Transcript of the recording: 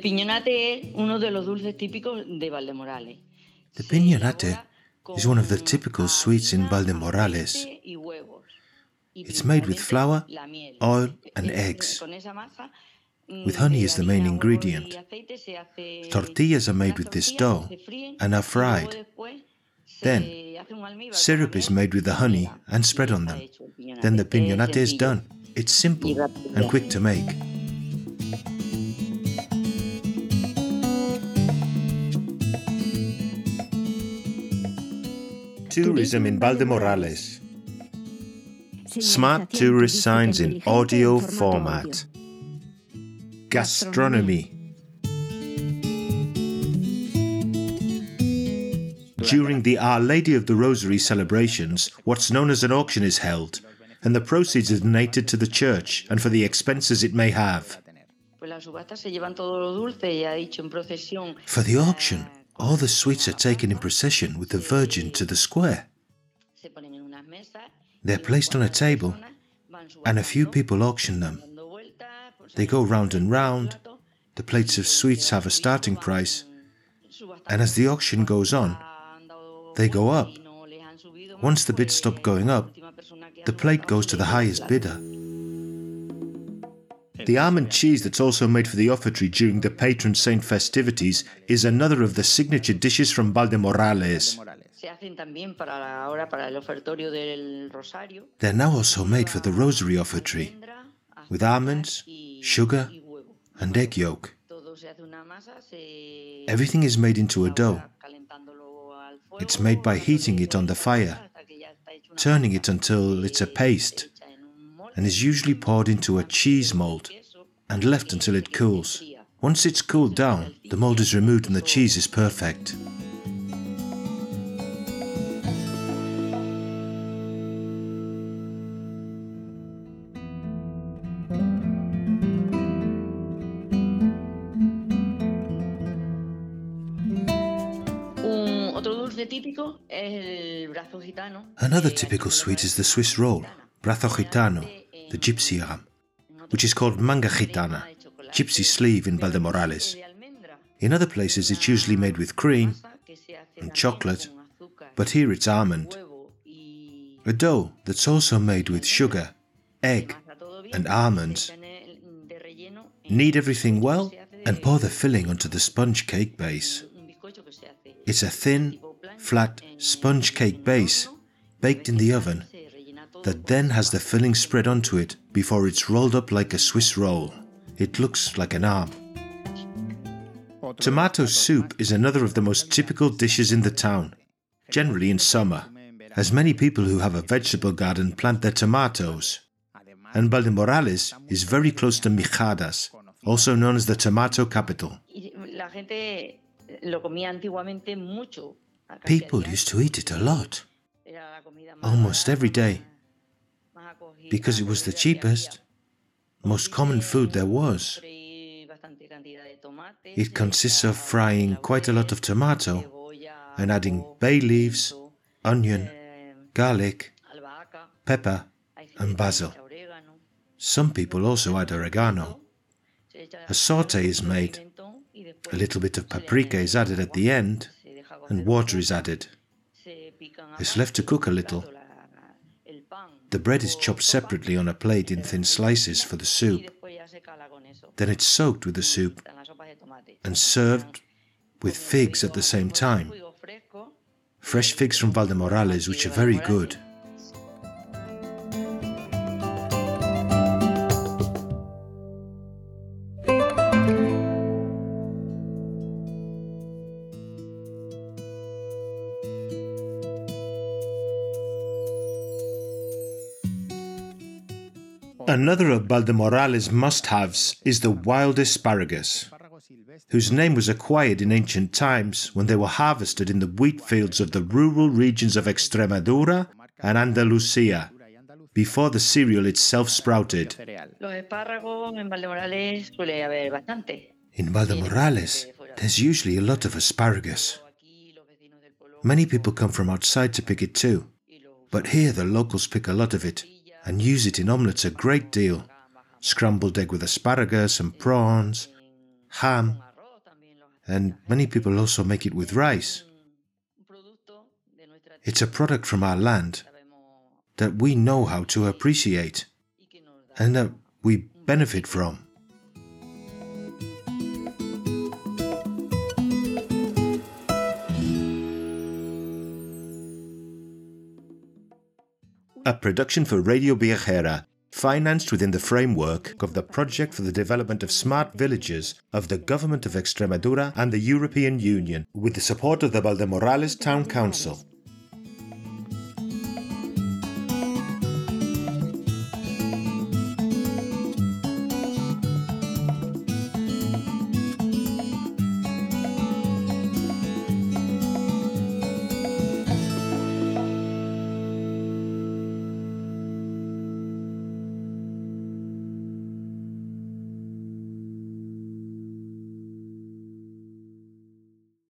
piñonate es uno de los dulces típicos de Valdemorales. The piñonate is one of the typical sweets in Valdemorales. It's made with flour, oil, and eggs. With honey as the main ingredient. Tortillas are made with this dough and are fried. Then, syrup is made with the honey and spread on them. Then the piñonate is done. It's simple and quick to make. Tourism in Valdemorales. Smart tourist signs in audio format. Gastronomy. During the Our Lady of the Rosary celebrations, what's known as an auction is held, and the proceeds are donated to the church and for the expenses it may have. For the auction, all the sweets are taken in procession with the Virgin to the square. They're placed on a table, and a few people auction them. They go round and round. The plates of sweets have a starting price, and as the auction goes on, they go up. Once the bids stop going up, the plate goes to the highest bidder. The almond cheese that's also made for the offertory during the patron saint festivities is another of the signature dishes from Valdemorales. They're now also made for the rosary offertory, with almonds, sugar, and egg yolk. Everything is made into a dough. It's made by heating it on the fire, turning it until it's a paste, and is usually poured into a cheese mold and left until it cools. Once it's cooled down, the mold is removed and the cheese is perfect. Another typical sweet is the Swiss roll, brazo gitano, the gypsy arm, which is called manga gitana, gypsy sleeve in Valdemorales. In other places it's usually made with cream and chocolate, but here it's almond. A dough that's also made with sugar, egg, and almonds. Knead everything well and pour the filling onto the sponge cake base. It's a thin, flat sponge cake base baked in the oven that then has the filling spread onto it before it's rolled up like a Swiss roll. It looks like an arm. Tomato soup is another of the most typical dishes in the town, generally in summer, as many people who have a vegetable garden plant their tomatoes. And Valdemorales is very close to Miajadas, also known as the tomato capital. People used to eat it a lot, almost every day, because it was the cheapest, most common food there was. It consists of frying quite a lot of tomato and adding bay leaves, onion, garlic, pepper, and basil. Some people also add oregano. A saute is made. A little bit of paprika is added at the end, and water is added. It's left to cook a little. The bread is chopped separately on a plate in thin slices for the soup. Then it's soaked with the soup and served with figs at the same time. Fresh figs from Valdemorales, which are very good. Another of Valdemorales' must haves is the wild asparagus, whose name was acquired in ancient times when they were harvested in the wheat fields of the rural regions of Extremadura and Andalusia, before the cereal itself sprouted. In Valdemorales, there's usually a lot of asparagus. Many people come from outside to pick it too, but here the locals pick a lot of it and use it in omelettes a great deal. Scrambled egg with asparagus and prawns, ham, and many people also make it with rice. It's a product from our land that we know how to appreciate and that we benefit from. A production for Radio Viajera, financed within the framework of the Project for the Development of Smart Villages of the Government of Extremadura and the European Union, with the support of the Valdemorales Town Council.